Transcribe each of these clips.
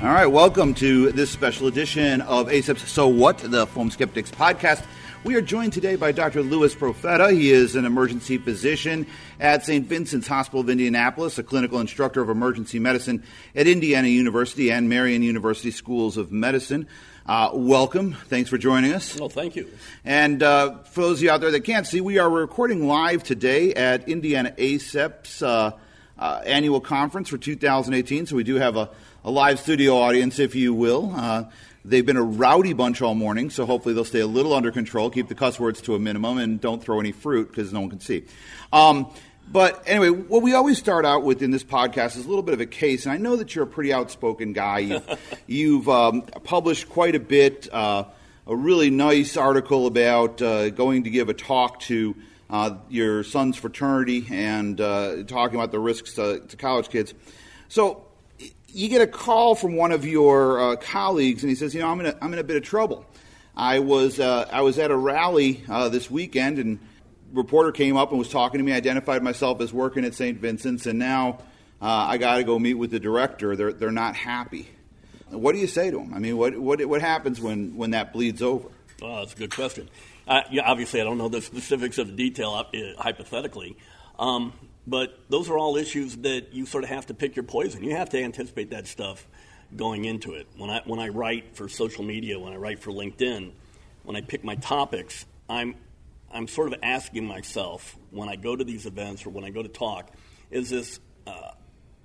All right, welcome to this special edition of ACEP's So What, the Film Skeptics podcast. We are joined today by Dr. Louis Profeta. He is an emergency physician at St. Vincent's Hospital of Indianapolis, a clinical instructor of emergency medicine at Indiana University and Marian University Schools of Medicine. Uh, welcome. Thanks for joining us. Well, thank you. And uh, for those of you out there that can't see, we are recording live today at Indiana ACEP's uh, uh, annual conference for 2018. So we do have a, a live studio audience, if you will. Uh, they've been a rowdy bunch all morning, so hopefully they'll stay a little under control, keep the cuss words to a minimum, and don't throw any fruit because no one can see. Um, but anyway, what we always start out with in this podcast is a little bit of a case, and I know that you're a pretty outspoken guy. You've, you've um, published quite a bit, uh, a really nice article about uh, going to give a talk to uh, your son's fraternity and uh, talking about the risks to, to, college kids. So you get a call from one of your uh, colleagues, and he says, "You know, I'm in a, I'm in a bit of trouble. I was uh, I was at a rally this weekend and." a reporter came up and was talking to me, identified myself as working at St. Vincent's, and now uh, I got to go meet with the director. They're, they're not happy. What do you say to them? I mean, what, what, what happens when, when that bleeds over? Oh, that's a good question. Uh, yeah, obviously, I don't know the specifics of the detail uh, hypothetically, um, but those are all issues that you sort of have to pick your poison. You have to anticipate that stuff going into it. When I, when I write for social media, when I write for LinkedIn, when I pick my topics, I'm I'm sort of asking myself when I go to these events or when I go to talk, is this uh,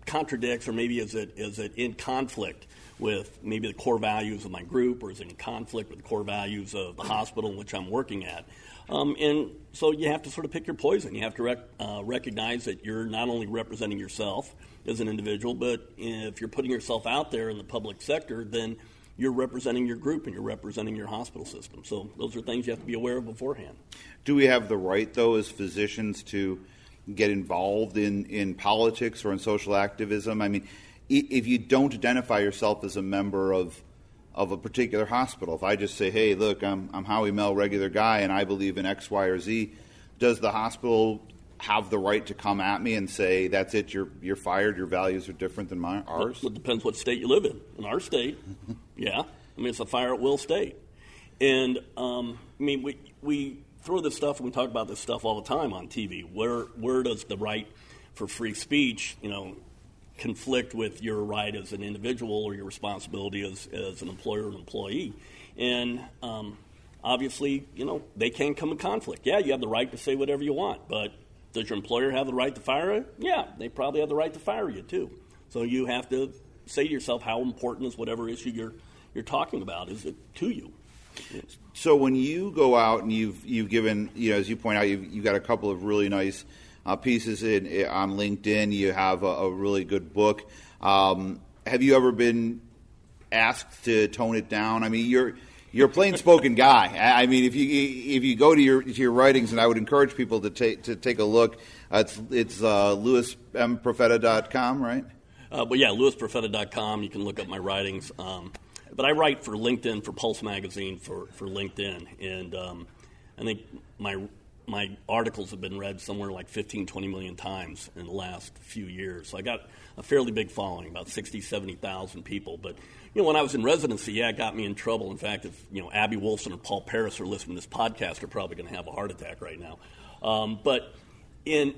contradicts or maybe is it is it in conflict with maybe the core values of my group or is it in conflict with the core values of the hospital in which I'm working at? Um, and so you have to sort of pick your poison. You have to rec- uh, recognize that you're not only representing yourself as an individual, but if you're putting yourself out there in the public sector, then you're representing your group and you're representing your hospital system. So those are things you have to be aware of beforehand. Do we have the right, though, as physicians, to get involved in, in politics or in social activism? I mean, if you don't identify yourself as a member of of a particular hospital, if I just say, "Hey, look, I'm I'm Howie Mell, regular guy, and I believe in X, Y, or Z," does the hospital have the right to come at me and say, "That's it, you're you're fired. Your values are different than mine, ours"? Well, it depends what state you live in. In our state, yeah, I mean it's a fire at will state, and um, I mean we we throw this stuff and we talk about this stuff all the time on TV. Where where does the right for free speech, you know, conflict with your right as an individual or your responsibility as, as an employer and employee? And um, obviously, you know, they can come in conflict. Yeah, you have the right to say whatever you want, but does your employer have the right to fire you? Yeah, they probably have the right to fire you too. So you have to say to yourself, how important is whatever issue you're you're talking about is it to you? So when you go out and you've you've given you know as you point out you've, you've got a couple of really nice uh, pieces in, in, on LinkedIn. You have a, a really good book. Um, have you ever been asked to tone it down? I mean, you're you're a plain spoken guy. I mean, if you if you go to your to your writings, and I would encourage people to take to take a look. Uh, it's it's uh, louismprofeta.com, right? Uh, but yeah, louisprofeta.com. You can look up my writings. Um, but I write for LinkedIn, for Pulse Magazine, for, for LinkedIn, and um, I think my my articles have been read somewhere like 15, 20 million times in the last few years. So I got a fairly big following, about 60, 70,000 people. But, you know, when I was in residency, yeah, it got me in trouble. In fact, if, you know, Abby Wolfson or Paul Paris are listening to this podcast, they're probably going to have a heart attack right now. Um, but in,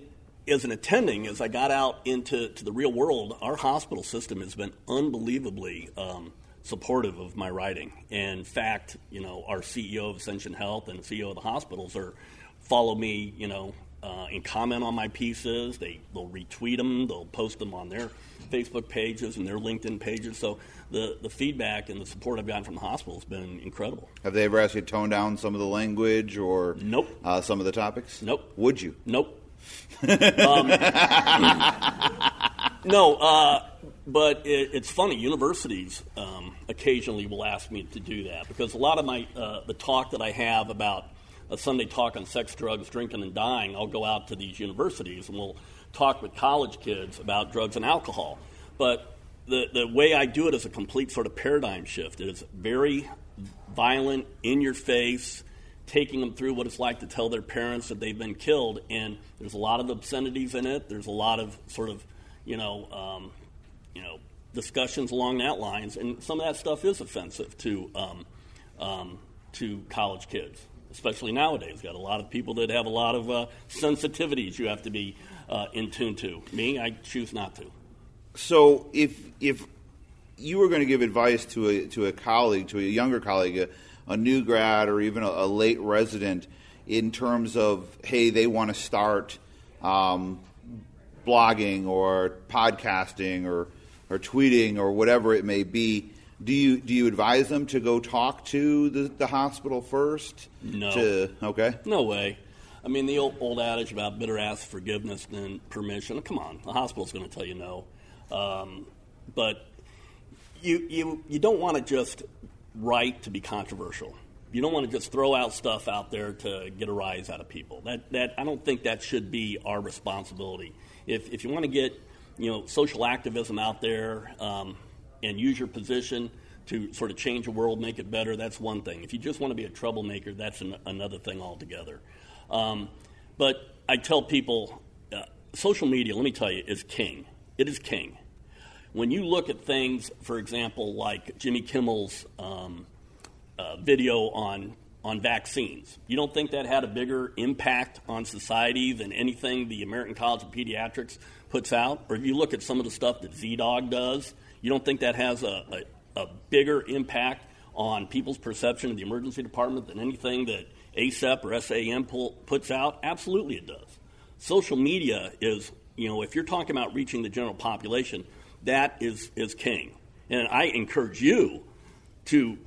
as an attending, as I got out into to the real world, our hospital system has been unbelievably um, – supportive of my writing. In fact, you know, our CEO of Ascension Health and CEO of the hospitals are follow me, you know, uh, and comment on my pieces. They they'll retweet them, they'll post them on their Facebook pages and their LinkedIn pages. So the the feedback and the support I've gotten from the hospital has been incredible. Have they ever asked you to tone down some of the language or nope uh, some of the topics? Nope. Would you? Nope. um, no. Uh, but it, it's funny. Universities um, occasionally will ask me to do that because a lot of my uh, the talk that I have about a Sunday talk on sex, drugs, drinking, and dying, I'll go out to these universities and we'll talk with college kids about drugs and alcohol. But the the way I do it is a complete sort of paradigm shift. It is very violent, in your face taking them through what it's like to tell their parents that they've been killed. And there's a lot of obscenities in it. There's a lot of sort of, you know, um, you know, discussions along that lines, and some of that stuff is offensive to um, um, to college kids, especially nowadays. Got a lot of people that have a lot of uh, sensitivities you have to be uh, in tune to. Me, I choose not to. So if if you were going to give advice to a to a colleague, to a younger colleague, a, a new grad, or even a, a, late resident, in terms of hey, they want to start um, blogging or podcasting or or tweeting or whatever it may be, do you do you advise them to go talk to the, the hospital first? No. To, okay. No way. I mean, the old, old adage about better ask forgiveness than permission. Come on, the hospital's going to tell you no. Um, but you, you, you don't want to just write to be controversial. You don't want to just throw out stuff out there to get a rise out of people. That, that, I don't think that should be our responsibility. If, if you want to get you know, social activism out there um, and use your position to sort of change the world, make it better, that's one thing. If you just want to be a troublemaker, that's an, another thing altogether. Um, but I tell people uh, social media, let me tell you, is king. It is king. When you look at things, for example, like Jimmy Kimmel's um, uh, video on on vaccines. You don't think that had a bigger impact on society than anything the American College of Pediatrics puts out? Or if you look at some of the stuff that ZDogg does, you don't think that has a, a, a bigger impact on people's perception of the emergency department than anything that ACEP or SAM pull, puts out? Absolutely it does. Social media is, you know, if you're talking about reaching the general population, that is, is king. And I encourage you to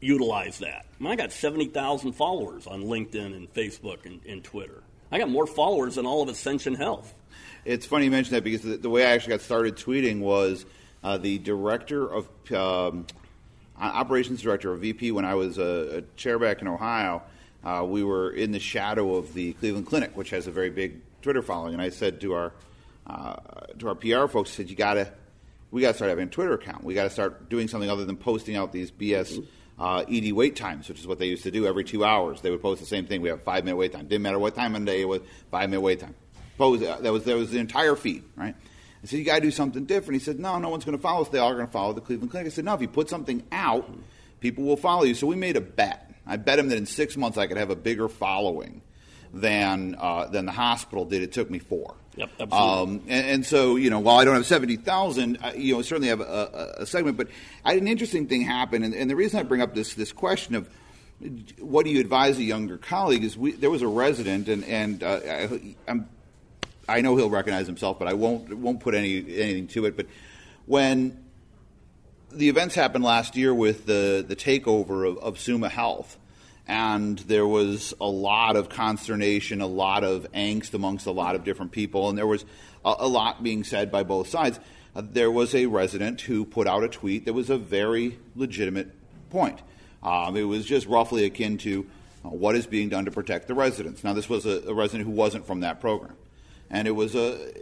utilize that. I, mean, I got 70,000 followers on LinkedIn and Facebook and, and, Twitter. I got more followers than all of Ascension Health. It's funny you mention that because the, the way I actually got started tweeting was uh, the director of um, operations director of VP when I was a, a chair back in Ohio. Uh, we were in the shadow of the Cleveland Clinic, which has a very big Twitter following, and I said to our uh, to our PR folks, I said, "You got to, we got to start having a Twitter account. We got to start doing something other than posting out these BS." Mm-hmm uh, ED wait times, which is what they used to do every two hours. They would post the same thing. We have five minute wait time. Didn't matter what time of the day it was, five minute wait time. That was that was the entire feed, right? I said, you got to do something different. He said, no, no one's going to follow us. They are going to follow the Cleveland Clinic. I said, no, if you put something out, people will follow you. So we made a bet. I bet him that in six months I could have a bigger following than uh, than the hospital did. It took me four. Yep, absolutely. Um, and, and, so, you know, while I don't have 70,000, you know, certainly have a, a, a, segment, but I had an interesting thing happen. And, and, the reason I bring up this, this question of what do you advise a younger colleague is we, there was a resident, and, and uh, I, I'm, I know he'll recognize himself, but I won't, won't put any, anything to it. But when the events happened last year with the, the takeover of, of Summa Health, and there was a lot of consternation, a lot of angst amongst a lot of different people, and there was a, a lot being said by both sides. Uh, there was a resident who put out a tweet that was a very legitimate point. Um, it was just roughly akin to uh, what is being done to protect the residents. Now, this was a, a resident who wasn't from that program, and it was a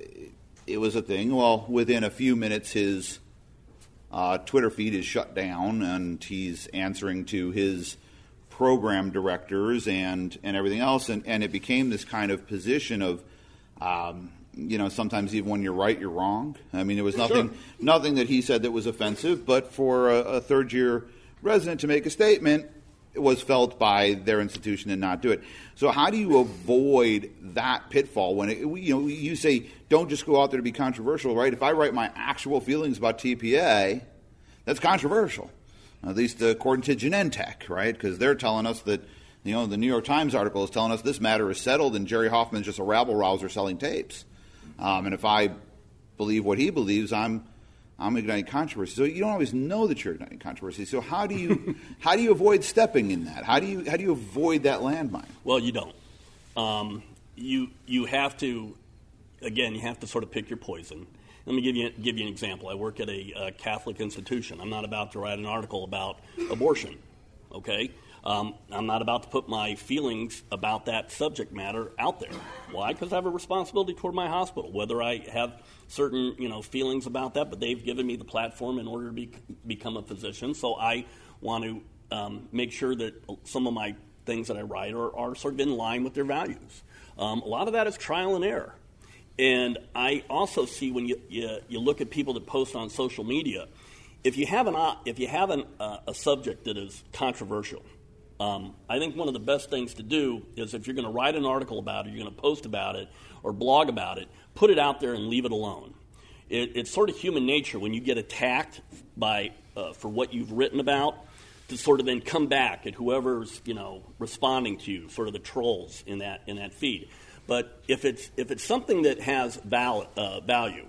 it was a thing. Well, within a few minutes, his uh, Twitter feed is shut down, and he's answering to his program directors and, and everything else. And, and it became this kind of position of, um, you know, sometimes even when you're right, you're wrong. I mean, there was nothing, sure. nothing that he said that was offensive, but for a, a third year resident to make a statement, was felt by their institution and not do it. So how do you avoid that pitfall when it, you know you say don't just go out there to be controversial, right? If I write my actual feelings about TPA, that's controversial at least according to Genentech, right? Because they're telling us that, you know, the New York Times article is telling us this matter is settled and Jerry Hoffman's just a rabble rouser selling tapes. Um, and if I believe what he believes, I'm I'm igniting controversy. So you don't always know that you're igniting controversy. So how do you how do you avoid stepping in that? How do you how do you avoid that landmine? Well, you don't. Um, you you have to again you have to sort of pick your poison. Let me give you, give you an example. I work at a uh, Catholic institution. I'm not about to write an article about abortion, okay? Um, I'm not about to put my feelings about that subject matter out there. Why? Because I have a responsibility toward my hospital, whether I have certain you know feelings about that, but they've given me the platform in order to be, become a physician. So I want to um, make sure that some of my things that I write are, are sort of in line with their values. Um, a lot of that is trial and error And I also see when you, you, you look at people that post on social media, if you have, an, if you have an, uh, a subject that is controversial, um, I think one of the best things to do is if you're going to write an article about it, you're going to post about it, or blog about it, put it out there and leave it alone. It, it's sort of human nature when you get attacked by, uh, for what you've written about to sort of then come back at whoever's you know responding to you, sort of the trolls in that in that feed. But if it's if it's something that has val- uh, value,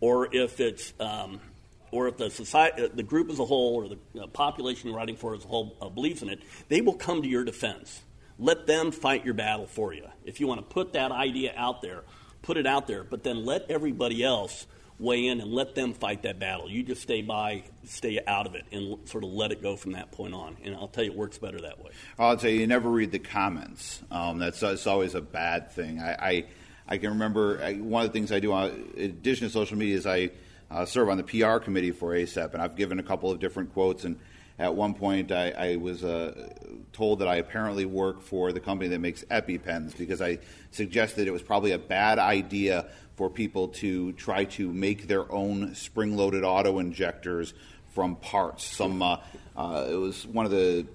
or if it's um, or if the society, uh, the group as a whole, or the uh, population you're writing for as a whole uh, believes in it, they will come to your defense. Let them fight your battle for you. If you want to put that idea out there, put it out there, but then let everybody else weigh in and let them fight that battle. You just stay by, stay out of it, and sort of let it go from that point on. And I'll tell you, it works better that way. I'll tell you, you never read the comments. Um, that's, that's always a bad thing. I, I, I can remember I, one of the things I do, on, in addition to social media, is I uh, serve on the PR committee for ACEP, and I've given a couple of different quotes. And at one point, I, I was uh, told that I apparently work for the company that makes EpiPens because I suggested it was probably a bad idea for people to try to make their own spring-loaded auto injectors from parts. Some uh, uh, it was one of the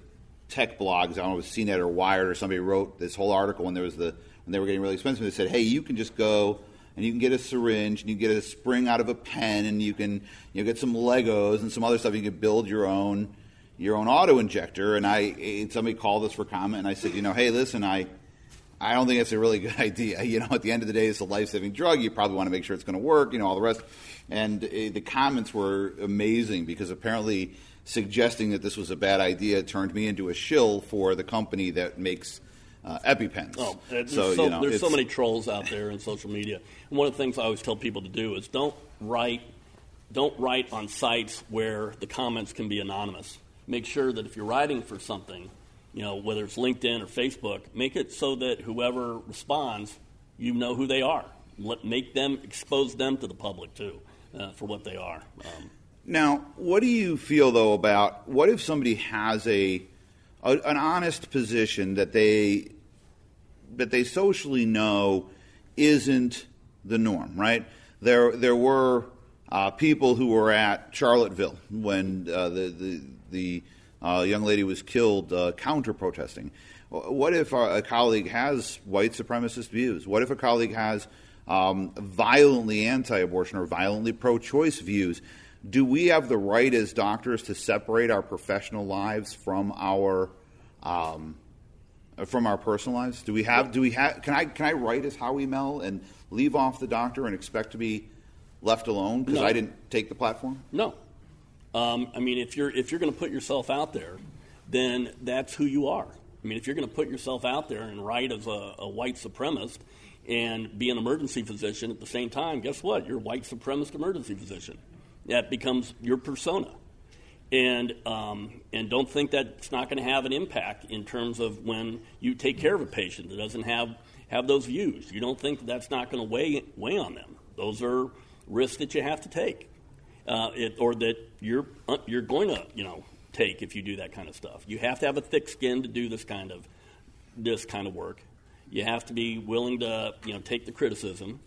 tech blogs. I don't know if it was CNET or Wired or somebody wrote this whole article when there was the when they were getting really expensive. They said, "Hey, you can just go." And you can get a syringe, and you get a spring out of a pen, and you can you know, get some Legos and some other stuff. You can build your own your own auto injector. And I somebody called us for comment, and I said, you know, hey, listen, I I don't think it's a really good idea. You know, at the end of the day, it's a life saving drug. You probably want to make sure it's going to work, you know, all the rest. And uh, the comments were amazing because apparently suggesting that this was a bad idea turned me into a shill for the company that makes uh, EpiPens. Oh, there's, so, so, you know, there's so many trolls out there in social media. And one of the things I always tell people to do is don't write, don't write on sites where the comments can be anonymous. Make sure that if you're writing for something, you know, whether it's LinkedIn or Facebook, make it so that whoever responds, you know who they are. Let, make them expose them to the public too uh, for what they are. Um, now, what do you feel though about what if somebody has a, a an honest position that they that they socially know isn't the norm, right? There there were uh, people who were at Charlottesville when uh, the the the uh, young lady was killed uh, counter protesting. What if a, a, colleague has white supremacist views? What if a colleague has um, violently anti abortion or violently pro choice views? Do we have the right as doctors to separate our professional lives from our um, from our personal lives? Do we have? Do we have? Can I can I write as Howie Mell and leave off the doctor and expect to be left alone because no. I didn't take the platform? No, um, I mean, if you're if you're going to put yourself out there, then that's who you are. I mean, if you're going to put yourself out there and write as a, a, white supremacist and be an emergency physician at the same time, guess what? You're a white supremacist emergency physician. That becomes your persona. And, um, and don't think that it's not going to have an impact in terms of when you take care of a patient that doesn't have, have those views. You don't think that that's not going to weigh, weigh on them. Those are risks that you have to take uh, it, or that you're uh, you're going to you know take if you do that kind of stuff. You have to have a thick skin to do this kind of this kind of work. You have to be willing to you know take the criticism.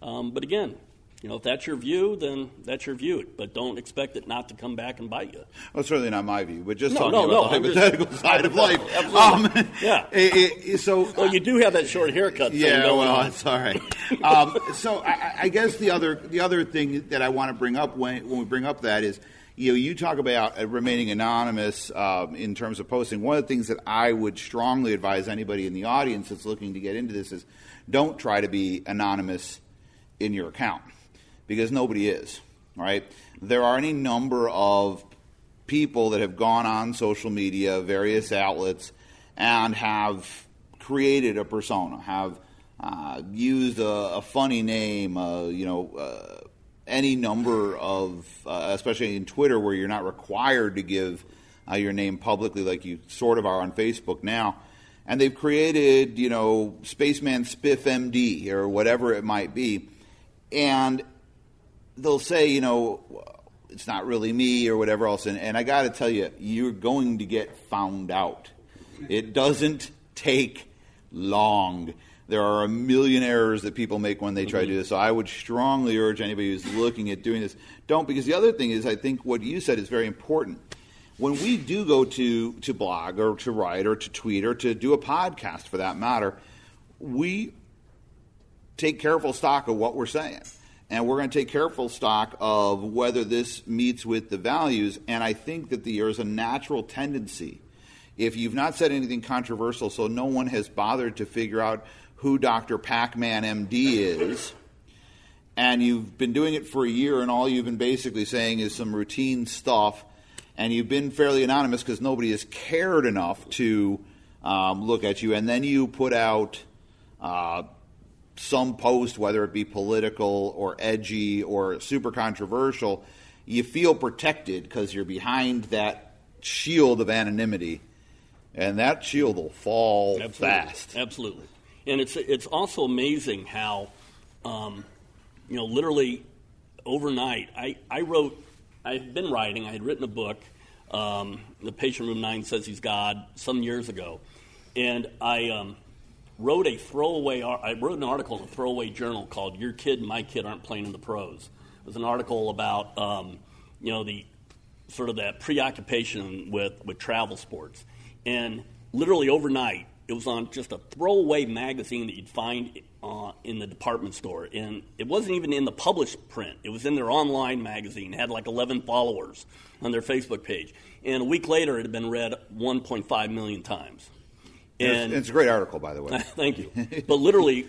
Um, but again, you know, if that's your view, then that's your view. But don't expect it not to come back and bite you. Well, certainly not my view, but just no, talking no, about no, the hypothetical just, side of life. Um, yeah. It, it, so, well, you do have that short haircut. Yeah, well, it's all right. um, so, I, I, guess the other the other thing that I want to bring up when when we bring up that is. You know, you talk about uh, remaining anonymous um, in terms of posting. One of the things that I would strongly advise anybody in the audience that's looking to get into this is don't try to be anonymous in your account because nobody is, right? There are any number of people that have gone on social media, various outlets, and have created a persona, have uh, used a, a, funny name, uh, you know, uh, any number of, uh, especially in Twitter where you're not required to give uh, your name publicly like you sort of are on Facebook now. And they've created, you know, Spaceman Spiff MD or whatever it might be. And they'll say, you know, it's not really me or whatever else. And, and I got to tell you, you're going to get found out. It doesn't take long There are a million errors that people make when they try to do this. So I would strongly urge anybody who's looking at doing this, don't. Because the other thing is, I think what you said is very important. When we do go to, to blog or to write or to tweet or to do a podcast for that matter, we take careful stock of what we're saying. And we're going to take careful stock of whether this meets with the values. And I think that there is a natural tendency, if you've not said anything controversial, so no one has bothered to figure out who Dr. Pac Man MD is, and you've been doing it for a year, and all you've been basically saying is some routine stuff, and you've been fairly anonymous because nobody has cared enough to um, look at you, and then you put out. Uh, some post, whether it be political or edgy or super controversial, you feel protected because you're behind that shield of anonymity, and that shield will fall Absolutely. fast. Absolutely, and it's it's also amazing how, um, you know, literally overnight, I I wrote, I've been writing, I had written a book. Um, the patient room nine says he's God some years ago, and I. Um, wrote a throwaway. I wrote an article in a throwaway journal called "Your Kid and My Kid Aren't Playing in the Pros." It was an article about um, you know the sort of that preoccupation with with travel sports, and literally overnight, it was on just a throwaway magazine that you'd find uh, in the department store, and it wasn't even in the published print. It was in their online magazine. It had like 11 followers on their Facebook page, and a week later, it had been read 1.5 million times. And it's, a great article, by the way. thank you. But literally,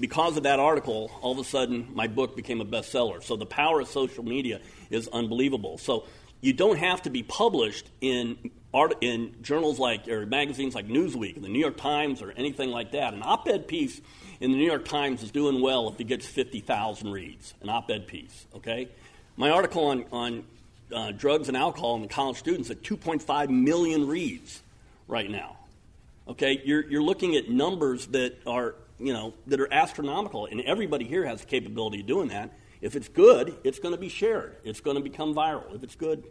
because of that article, all of a sudden my book became a bestseller. So the power of social media is unbelievable. So you don't have to be published in art in journals like or magazines like Newsweek, the New York Times, or anything like that. An op-ed piece in the New York Times is doing well if it gets fifty thousand reads. An op-ed piece, okay. My article on on uh, drugs and alcohol in the college students at 2.5 million reads right now. Okay, you're, you're looking at numbers that are, you know, that are astronomical, and everybody here has the capability of doing that. If it's good, it's going to be shared. It's going to become viral. If it's good,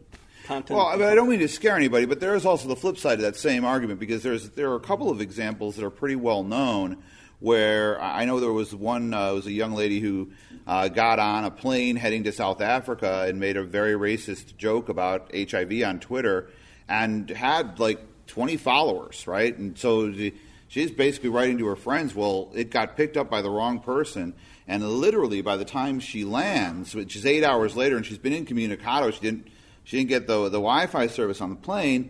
content. Well, I, mean, I don't mean to scare anybody, but there is also the flip side of that same argument because there's there are a couple of examples that are pretty well known where I know there was one uh, was a young lady who uh, got on a plane heading to South Africa and made a very racist joke about HIV on Twitter and had like 20 followers, right? And so she's basically writing to her friends, well, it got picked up by the wrong person. And literally, by the time she lands, which is eight hours later, and she's been incommunicado, she didn't, she didn't get the, the Wi Fi service on the plane.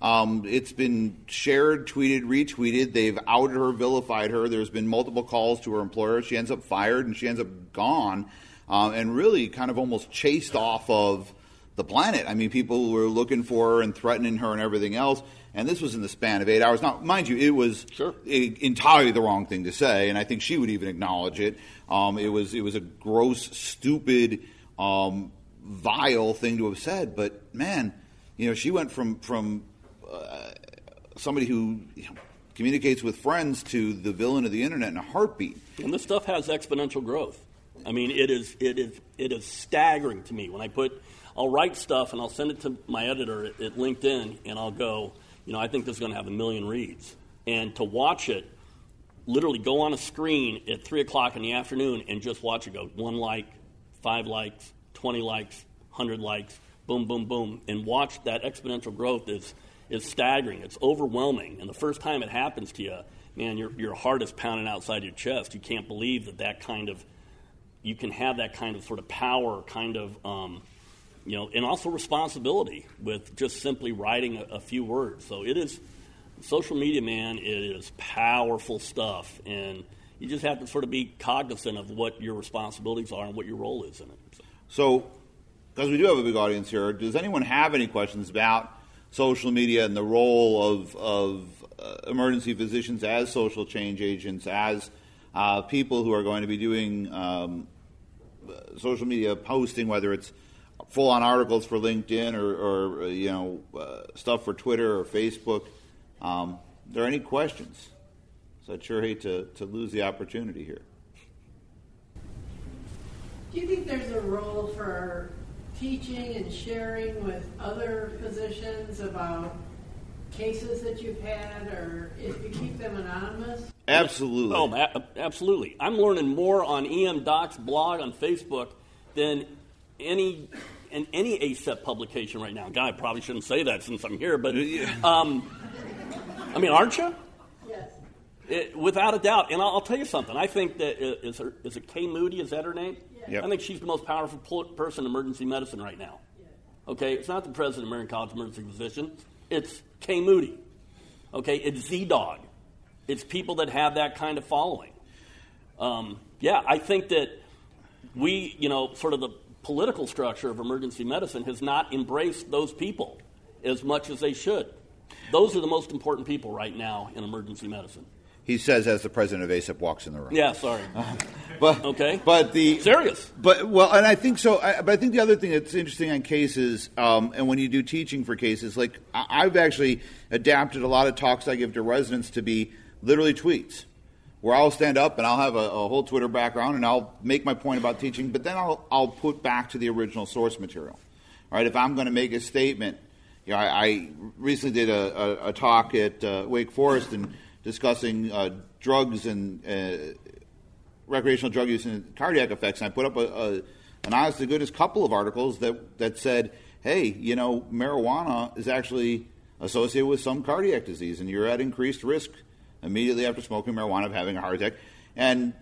Um, it's been shared, tweeted, retweeted. They've outed her, vilified her. There's been multiple calls to her employer. She ends up fired and she ends up gone um, and really kind of almost chased off of the planet. I mean, people were looking for her and threatening her and everything else and this was in the span of eight hours. Now, mind you, it was sure. entirely the wrong thing to say, and I think she would even acknowledge it. Um, it was it was a gross, stupid, um, vile thing to have said. But man, you know, she went from from uh, somebody who you know, communicates with friends to the villain of the internet in a heartbeat. And this stuff has exponential growth. I mean, it is it is it is staggering to me when I put. I'll write stuff and I'll send it to my editor at, at LinkedIn, and I'll go you know, I think this is going to have a million reads. And to watch it, literally go on a screen at 3 o'clock in the afternoon and just watch it go one like, five likes, 20 likes, 100 likes, boom, boom, boom, and watch that exponential growth is, is staggering. It's overwhelming. And the first time it happens to you, man, your, your heart is pounding outside your chest. You can't believe that that kind of, you can have that kind of sort of power, kind of, um, you know, and also responsibility with just simply writing a, a, few words. So it is social media, man. It is powerful stuff, and you just have to sort of be cognizant of what your responsibilities are and what your role is in it. So, because we do have a big audience here, does anyone have any questions about social media and the role of of uh, emergency physicians as social change agents, as uh, people who are going to be doing um, social media posting, whether it's full on articles for LinkedIn or, or uh, you know uh, stuff for Twitter or Facebook. Um, are there any questions? So I'd sure hate to, to lose the opportunity here. Do you think there's a role for teaching and sharing with other physicians about cases that you've had, or if you keep them anonymous? Absolutely. Oh, a- absolutely. I'm learning more on EM Doc's blog on Facebook than any in any ACEP publication right now. God, I probably shouldn't say that since I'm here, but um, I mean, aren't you? Yes. It, without a doubt. And I'll, I'll tell you something. I think that uh, her is it Kay Moody? Is that her name? Yep. I think she's the most powerful pl- person in emergency medicine right now. Okay, it's not the president of American College of Emergency Physicians. It's Kay Moody. Okay, it's ZDogg. It's people that have that kind of following. Um, yeah, I think that we, you know, sort of the political structure of emergency medicine has not embraced those people as much as they should. Those are the most important people right now in emergency medicine. He says as the president of ACEP walks in the room. Yeah, sorry. But Okay. But the Serious. But well, and I think so. I, but I think the other thing that's interesting on cases, um, and when you do teaching for cases, like I, I've actually adapted a lot of talks I give to residents to be literally tweets, where I'll stand up and I'll have a, a whole Twitter background and I'll make my point about teaching, but then I'll I'll put back to the original source material. All right, if I'm going to make a statement, you know, I, I recently did a, a, a talk at uh, Wake Forest and discussing uh, drugs and uh, recreational drug use and cardiac effects. And I put up a, an honest to goodness couple of articles that, that said, hey, you know, marijuana is actually associated with some cardiac disease, and you're at increased risk immediately after smoking marijuana of having a heart attack. And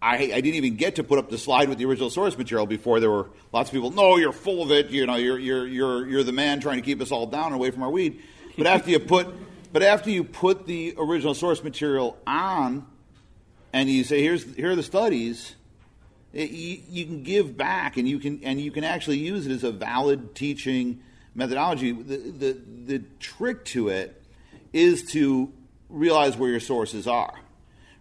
I, I didn't even get to put up the slide with the original source material before there were lots of people. No, you're full of it. You know, you're you're you're you're the man trying to keep us all down and away from our weed. But after you put, but after you put the original source material on, and you say, "Here's here are the studies," it, you, you can give back, and you can and you can actually use it as a valid teaching methodology. The the, the trick to it is to realize where your sources are,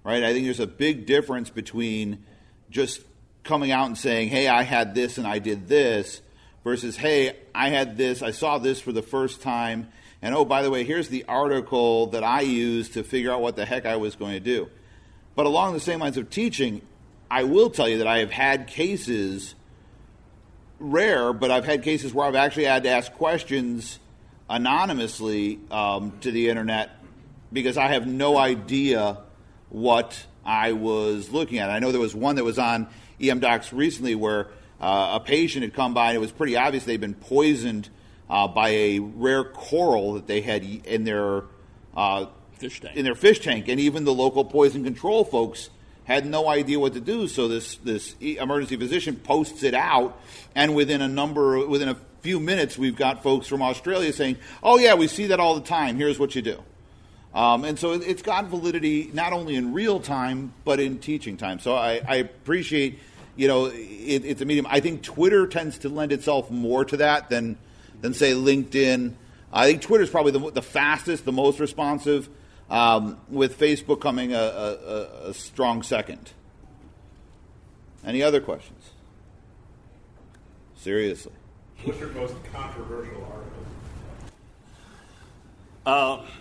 right? I think there's a big difference between just coming out and saying, "Hey, I had this and I did this," versus, "Hey, I had this, I saw this for the first time." And oh, by the way, here's the article that I used to figure out what the heck I was going to do. But along the same lines of teaching, I will tell you that I have had cases, rare, but I've had cases where I've actually had to ask questions anonymously um, to the internet because I have no idea what I was looking at. I know there was one that was on EM Docs recently where uh, a patient had come by and it was pretty obvious they'd been poisoned uh, by a rare coral that they had in their uh, Fish tank. in their fish tank, and even the local poison control folks had no idea what to do. So this this emergency physician posts it out, and within a number within a few minutes, we've got folks from Australia saying, "Oh yeah, we see that all the time. Here's what you do." Um, and so it- it's got validity not only in real time but in teaching time. So I, I appreciate, you know, it, it's a medium. I think Twitter tends to lend itself more to that than than say LinkedIn. I think Twitter is probably the, the fastest, the most responsive, um, with Facebook coming a, a, a, a strong second. Any other questions? Seriously. What's your most controversial article?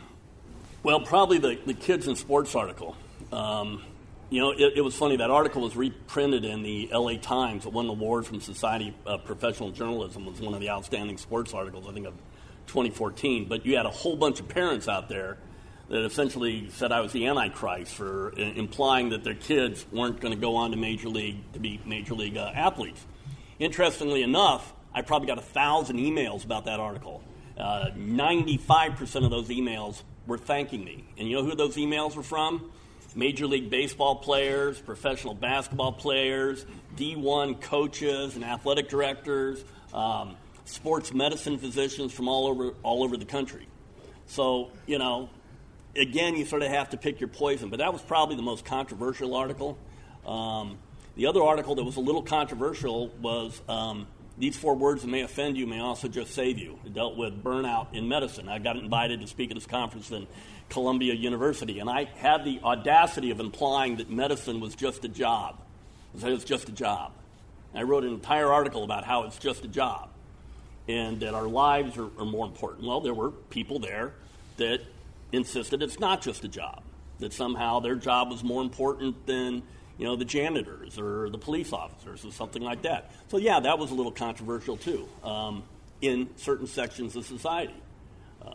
Well, probably the, the kids in sports article. Um, you know, it, it was funny. That article was reprinted in the LA Times. It won an award from Society of Professional Journalism. Was one of the outstanding sports articles, I think, of 2014. But you had a whole bunch of parents out there that essentially said I was the Antichrist for i- implying that their kids weren't going to go on to major league to be major league uh, athletes. Interestingly enough, I probably got a thousand emails about that article. Uh, 95% of those emails were thanking me. And you know who those emails were from? Major League Baseball players, professional basketball players, D1 coaches and athletic directors, um, sports medicine physicians from all over, all over the country. So, you know, again, you sort of have to pick your poison. But that was probably the most controversial article. Um, the other article that was a little controversial was um, These Four Words That May Offend You May Also Just Save You. It dealt with burnout in medicine. I got invited to speak at this conference in Columbia University, and I had the audacity of implying that medicine was just a job. I said it's just a job. I wrote an entire article about how it's just a job and that our lives are, are more important. Well, there were people there that insisted it's not just a job, that somehow their job was more important than you know the janitors or the police officers or something like that. So yeah, that was a little controversial too um, in certain sections of society. Um,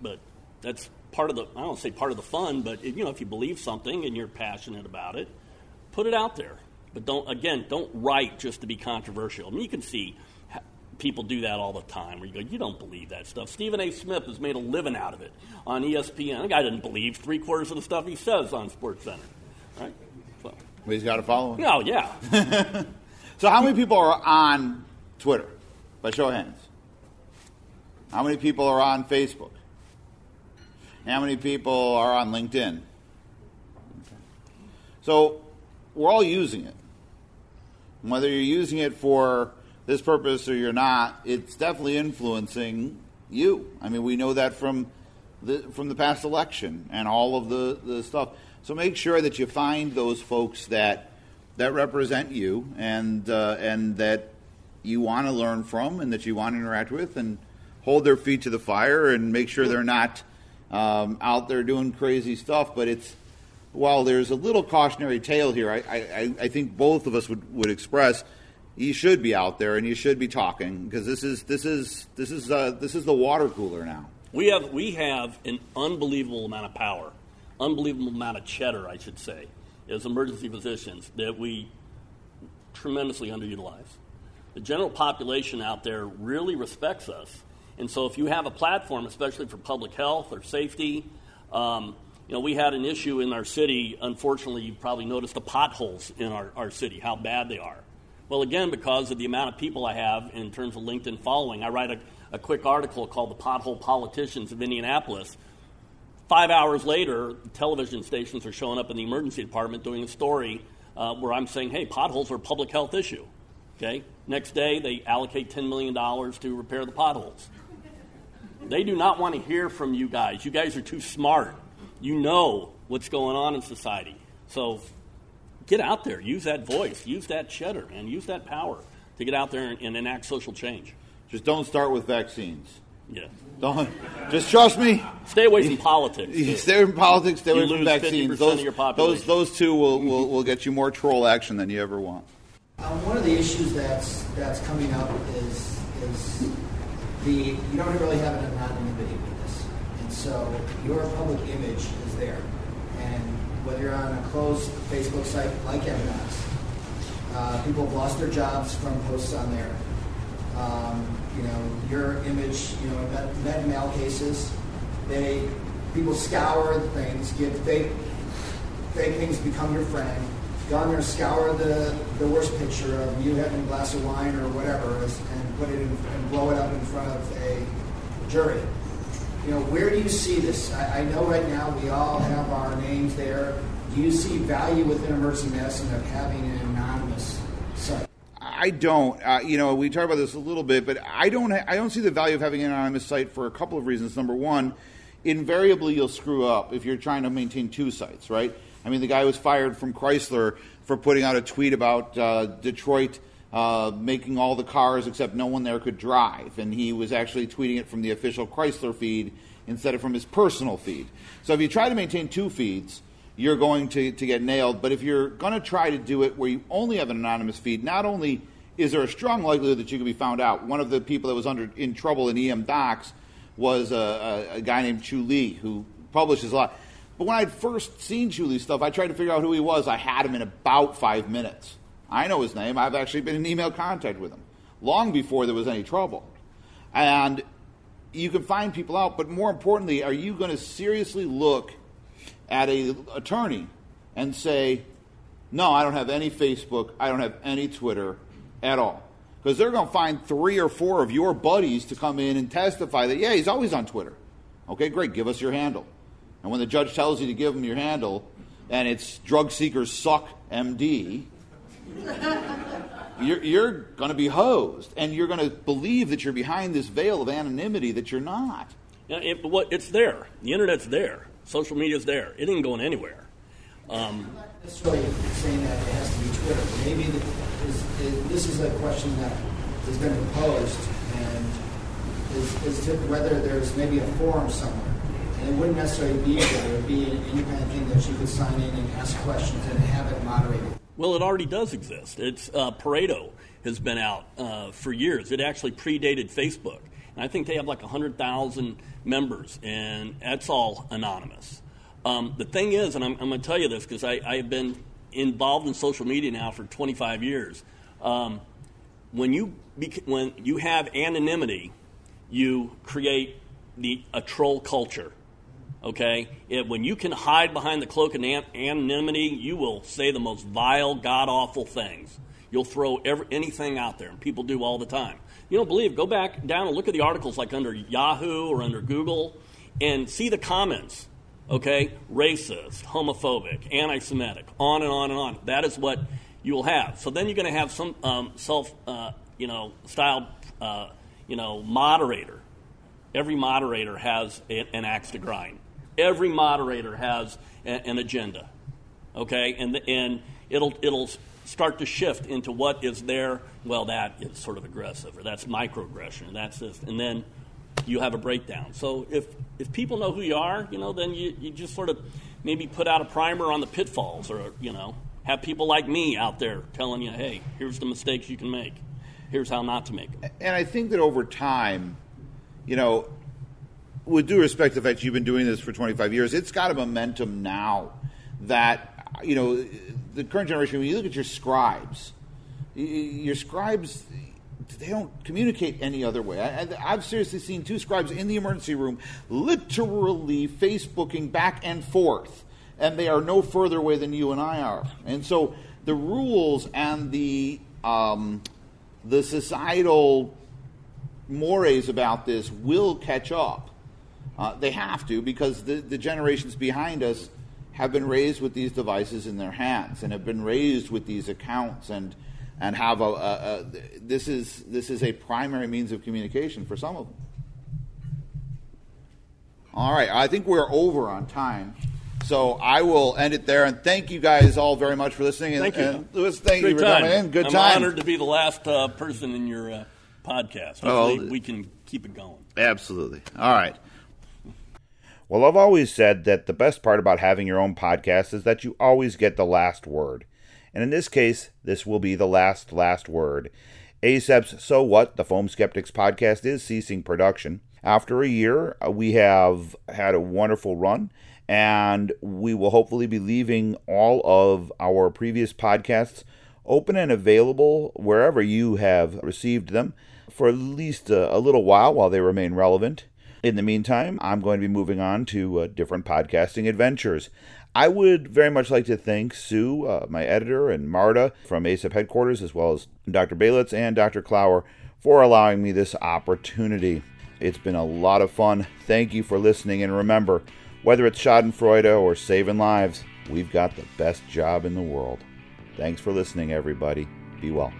but that's part of the I don't say part of the fun, but you know if you believe something and you're passionate about it, put it out there. But don't again, don't write just to be controversial. I mean, you can see people do that all the time. Where you go, you don't believe that stuff. Stephen A. Smith has made a living out of it on ESPN. The guy didn't believe three quarters of the stuff he says on Sports Center, right? Well, he's got to follow him. Oh, no, yeah. so, how many people are on Twitter? By show of hands. How many people are on Facebook? How many people are on LinkedIn? So, we're all using it. Whether you're using it for this purpose or you're not, it's definitely influencing you. I mean, we know that from the from the past election and all of the, the stuff. So make sure that you find those folks that that represent you and uh, and that you want to learn from and that you want to interact with and hold their feet to the fire and make sure they're not um, out there doing crazy stuff. But it's while there's a little cautionary tale here, I, I, I think both of us would, would express you should be out there and you should be talking because this is this is this is uh, this is the water cooler now. We have we have an unbelievable amount of power, unbelievable amount of cheddar, I should say, as emergency physicians that we tremendously underutilize. The general population out there really respects us, and so if you have a platform, especially for public health or safety. Um, you know, we had an issue in our city. Unfortunately, you probably noticed the potholes in our, our city, how bad they are. Well, again, because of the amount of people I have in terms of LinkedIn following, I write a, a quick article called The Pothole Politicians of Indianapolis. Five hours later, television stations are showing up in the emergency department doing a story uh, where I'm saying, hey, potholes are a public health issue. Okay? Next day, they allocate $10 million to repair the potholes. They do not want to hear from you guys. You guys are too smart. You know what's going on in society. So get out there, use that voice, use that cheddar, and use that power to get out there and, and enact social change. Just don't start with vaccines. Yeah. Don't just trust me. Stay away from politics. stay away from politics. Stay you away from vaccines. Those, those, those two will, will, will get you more troll action than you ever want. Um, one of the issues that's that's coming up is is the you don't really have an anonymity with this, and so your public image is there, and whether you're on a closed Facebook site like EM Docs. Uh, people have lost their jobs from posts on there. Um, you know, your image, you know, med, med cases, they people scour the things, get fake fake things become your friend. Go on there, scour the, the worst picture of you having a glass of wine or whatever, and put it in, and blow it up in front of a jury you know, where do you see this? I, I, know right now we all have our names there. Do you see value within emergency medicine of having an anonymous? I don't. Uh, you know, we talked about this a little bit, but I don't. I don't see the value of having an anonymous site for a couple of reasons. Number one, invariably you'll screw up if you're trying to maintain two sites, right? I mean, the guy was fired from Chrysler for putting out a tweet about uh, Detroit uh, making all the cars except no one there could drive. And he was actually tweeting it from the official Chrysler feed instead of from his personal feed. So if you try to maintain two feeds, you're going to, to get nailed. But if you're going to try to do it where you only have an anonymous feed, not only is there a strong likelihood that you can be found out. One of the people that was under in trouble in EM Docs was a, a, a guy named Chu Lee who publishes a lot. But when I'd first seen Chu Lee's stuff, I tried to figure out who he was. I had him in about five minutes. I know his name. I've actually been in email contact with him long before there was any trouble. And you can find people out, but more importantly, are you going to seriously look at a attorney and say, "No, I don't have any Facebook, I don't have any Twitter at all." Because they're going to find three or four of your buddies to come in and testify that, yeah, he's always on Twitter. Okay, great, give us your handle. And when the judge tells you to give him your handle, and it's drug seekers suck MD, you're, you're going to be hosed, and you're going to believe that you're behind this veil of anonymity that you're not. Yeah, it, what, it's there. The internet's there. Social media's there. It ain't going anywhere. Um, not necessarily saying that it has to be Twitter. Maybe the, is, is, this is a question that has been posed, and is, is to whether there's maybe a forum somewhere. And it wouldn't necessarily be there. It would be an independent thing that you could sign in and ask questions and have it moderated. Well, it already does exist. It's uh, Pareto has been out uh, for years. It actually predated Facebook, And I think they have like 100,000 members, and that's all anonymous. Um, the thing is, and I'm, I'm going to tell you this because I, I have been involved in social media now for 25 years. Um, when you when you have anonymity, you create the a troll culture. Okay, it, when you can hide behind the cloak of an- anonymity, you will say the most vile, god awful things. You'll throw every, anything out there, and people do all the time. You don't believe? Go back down and look at the articles like under Yahoo or under Google, and see the comments. Okay, racist, homophobic, anti-Semitic, on and on and on. That is what you will have. So then you're going to have some um, self, uh, you know, style, uh, you know, moderator. Every moderator has a, an axe to grind. Every moderator has a, an agenda. Okay, and and it'll it'll start to shift into what is there. Well, that is sort of aggressive, or that's microaggression, or that's this, and then you have a breakdown. So if if people know who you are, you know, then you, you just sort of maybe put out a primer on the pitfalls, or you know, have people like me out there telling you, hey, here's the mistakes you can make, here's how not to make them. And I think that over time, you know, with due respect to the fact you've been doing this for 25 years, it's got a momentum now that, you know, the current generation, when you look at your scribes, your scribes, they don't communicate any other way. I, have seriously seen two scribes in the emergency room literally Facebooking back and forth, and they are no further away than you and I are. And so the rules and the um, the societal mores about this will catch up. Uh, they have to because the, the generations behind us have been raised with these devices in their hands and have been raised with these accounts and and have a, a, a, this is this is a primary means of communication for some of them. All right, I think we're over on time. So I will end it there, and thank you guys all very much for listening. And, Thank you. And Louis, thank Great you for time. coming in. Good I'm time. honored to be the last uh, person in your uh, podcast. Oh, Hopefully, we can keep it going. Absolutely. All right. Well, I've always said that the best part about having your own podcast is that you always get the last word. And in this case, this will be the last, last word. ACEP's So What, the Foam Skeptics podcast, is ceasing production. After a year, uh, we have had a wonderful run, and we will hopefully be leaving all of our previous podcasts open and available wherever you have received them for at least a, a little while while they remain relevant. In the meantime, I'm going to be moving on to uh, different podcasting adventures. I would very much like to thank Sue, uh, my editor, and Marta from ACEP headquarters, as well as Dr. Balitz and Dr. Clower for allowing me this opportunity. It's been a lot of fun. Thank you for listening, and remember, whether it's Schadenfreude or saving lives, we've got the best job in the world. Thanks for listening, everybody. Be well.